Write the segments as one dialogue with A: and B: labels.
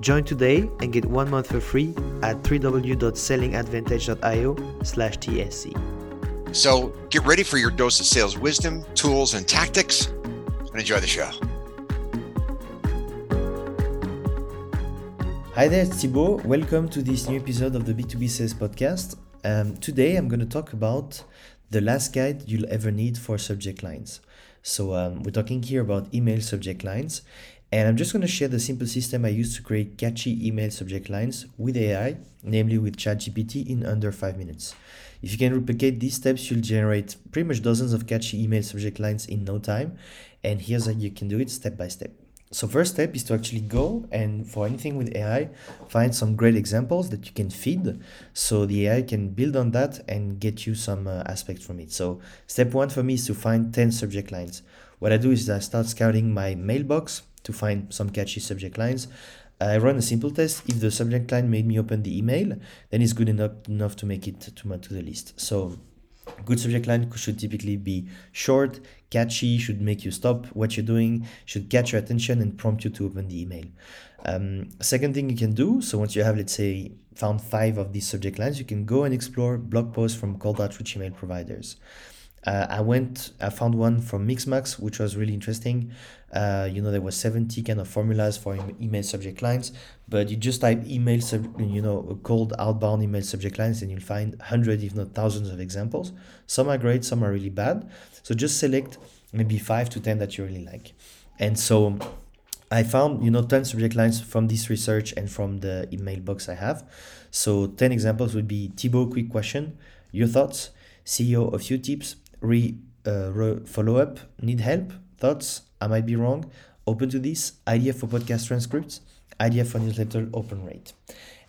A: Join today and get one month for free at www.sellingadvantage.io slash TSC.
B: So get ready for your dose of sales wisdom, tools, and tactics, and enjoy the show.
A: Hi there, it's Thibaut. Welcome to this new episode of the B2B Sales Podcast. Um, today I'm going to talk about the last guide you'll ever need for subject lines. So um, we're talking here about email subject lines and I'm just going to share the simple system I use to create catchy email subject lines with AI, namely with ChatGPT in under 5 minutes. If you can replicate these steps, you'll generate pretty much dozens of catchy email subject lines in no time. And here's how you can do it step by step. So first step is to actually go and for anything with AI, find some great examples that you can feed so the AI can build on that and get you some uh, aspects from it. So step one for me is to find 10 subject lines. What I do is I start scouting my mailbox to find some catchy subject lines. I run a simple test. If the subject line made me open the email, then it's good enough enough to make it to to the list. So good subject line should typically be short, catchy, should make you stop what you're doing, should catch your attention and prompt you to open the email. Um, second thing you can do, so once you have, let's say, found five of these subject lines, you can go and explore blog posts from cold outreach email providers. Uh, I went, I found one from Mixmax, which was really interesting. Uh, you know, there were 70 kind of formulas for email subject lines, but you just type email, sub, you know, cold outbound email subject lines, and you'll find 100, if not thousands of examples. Some are great, some are really bad. So just select maybe five to 10 that you really like. And so I found, you know, 10 subject lines from this research and from the email box I have. So 10 examples would be Thibaut, quick question, your thoughts, CEO, a few tips, re, uh, re follow up, need help, thoughts, I might be wrong, open to this, idea for podcast transcripts, idea for newsletter open rate.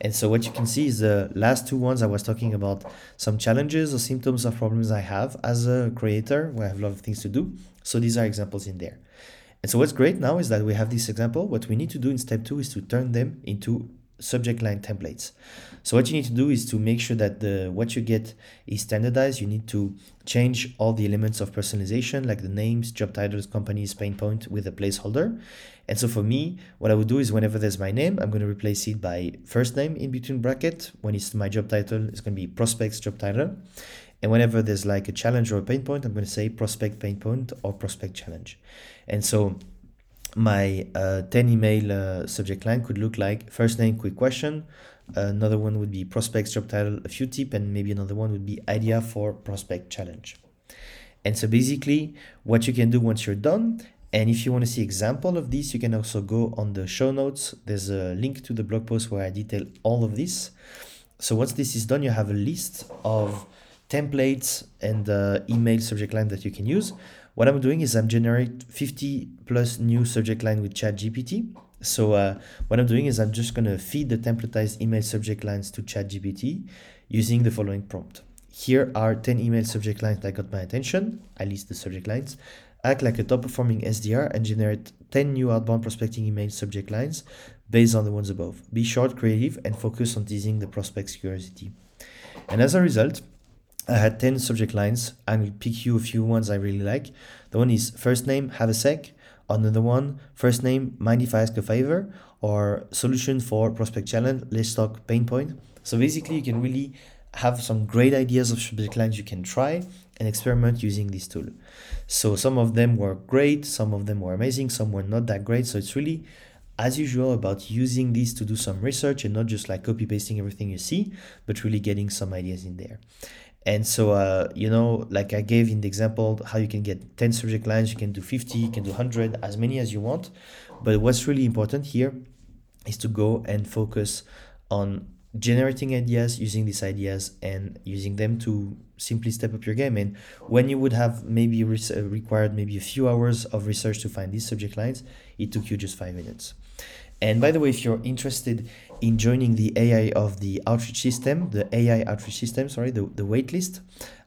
A: And so what you can see is the last two ones I was talking about some challenges or symptoms of problems I have as a creator where I have a lot of things to do. So these are examples in there. And so what's great now is that we have this example. What we need to do in step two is to turn them into subject line templates. So what you need to do is to make sure that the what you get is standardized. You need to change all the elements of personalization like the names, job titles, companies, pain point with a placeholder. And so for me, what I would do is whenever there's my name, I'm going to replace it by first name in between bracket. When it's my job title, it's going to be prospects job title. And whenever there's like a challenge or a pain point, I'm going to say prospect pain point or prospect challenge. And so my uh, 10 email uh, subject line could look like first name, quick question. another one would be prospects job title, a few tip, and maybe another one would be idea for prospect challenge. And so basically, what you can do once you're done, and if you want to see example of this, you can also go on the show notes. There's a link to the blog post where I detail all of this. So once this is done, you have a list of templates and uh, email subject line that you can use. What I'm doing is I'm generate 50 plus new subject line with ChatGPT. So uh, what I'm doing is I'm just gonna feed the templatized email subject lines to ChatGPT using the following prompt. Here are 10 email subject lines that got my attention. I list the subject lines. Act like a top performing SDR and generate 10 new outbound prospecting email subject lines based on the ones above. Be short, creative, and focus on teasing the prospect's curiosity. And as a result, I had 10 subject lines. I will pick you a few ones I really like. The one is first name, have a sec. Another one, first name, mind if I ask a favor? Or solution for prospect challenge, let's talk pain point. So basically, you can really have some great ideas of subject lines you can try and experiment using this tool. So some of them were great, some of them were amazing, some were not that great. So it's really as usual, about using these to do some research and not just like copy pasting everything you see, but really getting some ideas in there. And so, uh, you know, like I gave in the example, how you can get 10 subject lines, you can do 50, you can do 100, as many as you want. But what's really important here is to go and focus on generating ideas, using these ideas, and using them to simply step up your game. And when you would have maybe re- uh, required maybe a few hours of research to find these subject lines, it took you just five minutes. And by the way, if you're interested in joining the AI of the outreach system, the AI outreach system, sorry, the, the waitlist,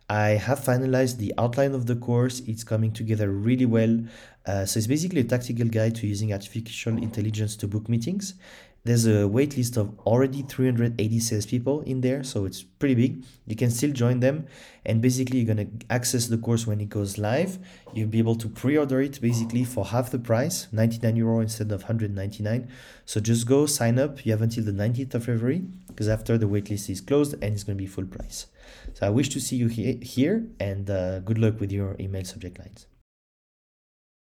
A: I have finalized the outline of the course. It's coming together really well. Uh, so it's basically a tactical guide to using artificial intelligence to book meetings. There's a wait list of already 380 salespeople in there, so it's pretty big. You can still join them, and basically, you're gonna access the course when it goes live. You'll be able to pre order it basically for half the price 99 euro instead of 199. So just go sign up. You have until the 19th of February because after the waitlist is closed and it's gonna be full price. So I wish to see you he- here, and uh, good luck with your email subject lines.